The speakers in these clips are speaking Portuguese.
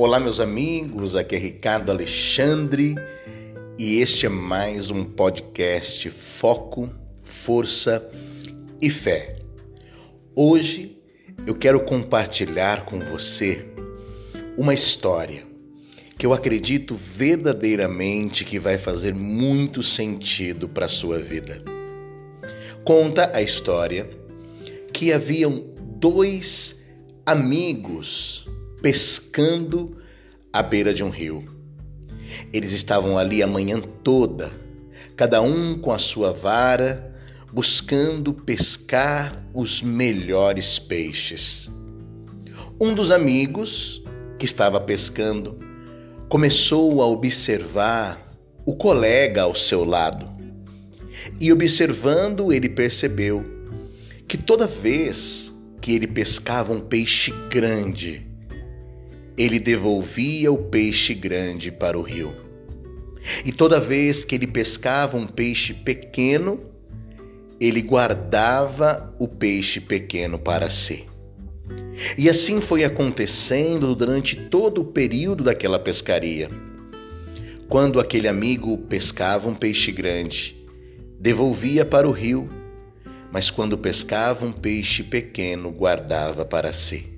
Olá, meus amigos, aqui é Ricardo Alexandre e este é mais um podcast Foco, Força e Fé. Hoje eu quero compartilhar com você uma história que eu acredito verdadeiramente que vai fazer muito sentido para a sua vida. Conta a história que haviam dois amigos pescando à beira de um rio. Eles estavam ali a manhã toda, cada um com a sua vara, buscando pescar os melhores peixes. Um dos amigos que estava pescando começou a observar o colega ao seu lado. E observando, ele percebeu que toda vez que ele pescava um peixe grande, ele devolvia o peixe grande para o rio. E toda vez que ele pescava um peixe pequeno, ele guardava o peixe pequeno para si. E assim foi acontecendo durante todo o período daquela pescaria. Quando aquele amigo pescava um peixe grande, devolvia para o rio mas quando pescava um peixe pequeno, guardava para si.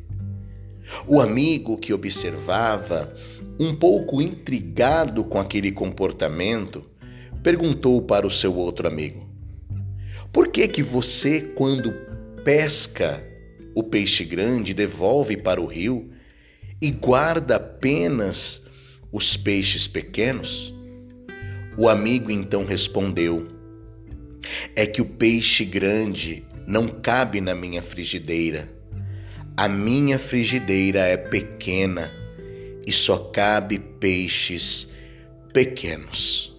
O amigo que observava, um pouco intrigado com aquele comportamento, perguntou para o seu outro amigo: Por que que você, quando pesca o peixe grande, devolve para o rio e guarda apenas os peixes pequenos? O amigo então respondeu: é que o peixe grande não cabe na minha frigideira. A minha frigideira é pequena e só cabe peixes pequenos.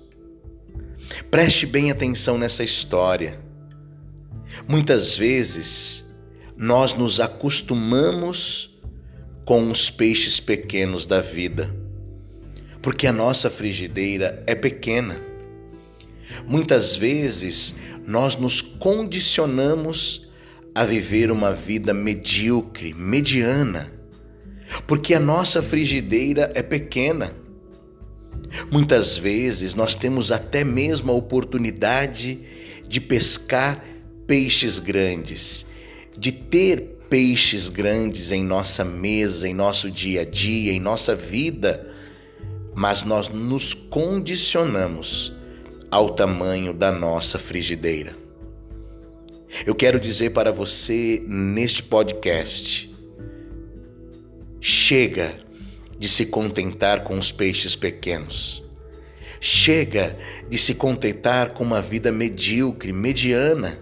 Preste bem atenção nessa história. Muitas vezes nós nos acostumamos com os peixes pequenos da vida, porque a nossa frigideira é pequena. Muitas vezes nós nos condicionamos a viver uma vida medíocre, mediana, porque a nossa frigideira é pequena. Muitas vezes nós temos até mesmo a oportunidade de pescar peixes grandes, de ter peixes grandes em nossa mesa, em nosso dia a dia, em nossa vida, mas nós nos condicionamos ao tamanho da nossa frigideira. Eu quero dizer para você neste podcast: chega de se contentar com os peixes pequenos. Chega de se contentar com uma vida medíocre, mediana.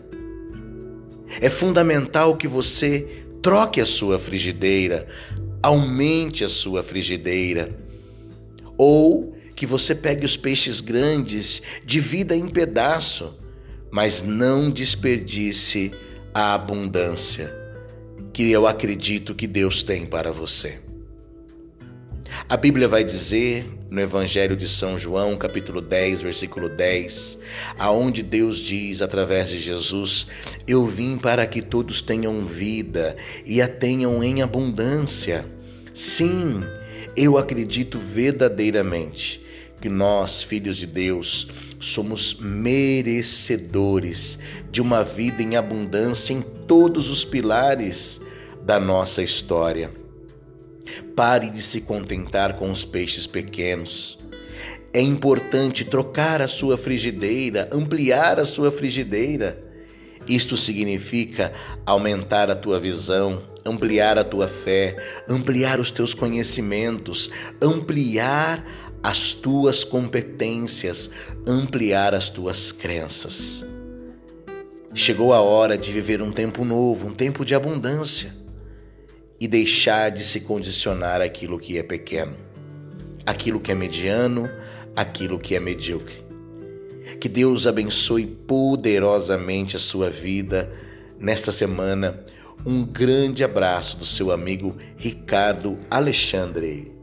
É fundamental que você troque a sua frigideira, aumente a sua frigideira, ou que você pegue os peixes grandes, divida em pedaço, mas não desperdice a abundância que eu acredito que Deus tem para você. A Bíblia vai dizer no Evangelho de São João, capítulo 10, versículo 10, aonde Deus diz através de Jesus: Eu vim para que todos tenham vida e a tenham em abundância. Sim, eu acredito verdadeiramente que nós, filhos de Deus, somos merecedores de uma vida em abundância em todos os pilares da nossa história. Pare de se contentar com os peixes pequenos. É importante trocar a sua frigideira, ampliar a sua frigideira. Isto significa aumentar a tua visão, ampliar a tua fé, ampliar os teus conhecimentos, ampliar as tuas competências, ampliar as tuas crenças. Chegou a hora de viver um tempo novo, um tempo de abundância e deixar de se condicionar aquilo que é pequeno, aquilo que é mediano, aquilo que é medíocre. Que Deus abençoe poderosamente a sua vida nesta semana. Um grande abraço do seu amigo Ricardo Alexandre.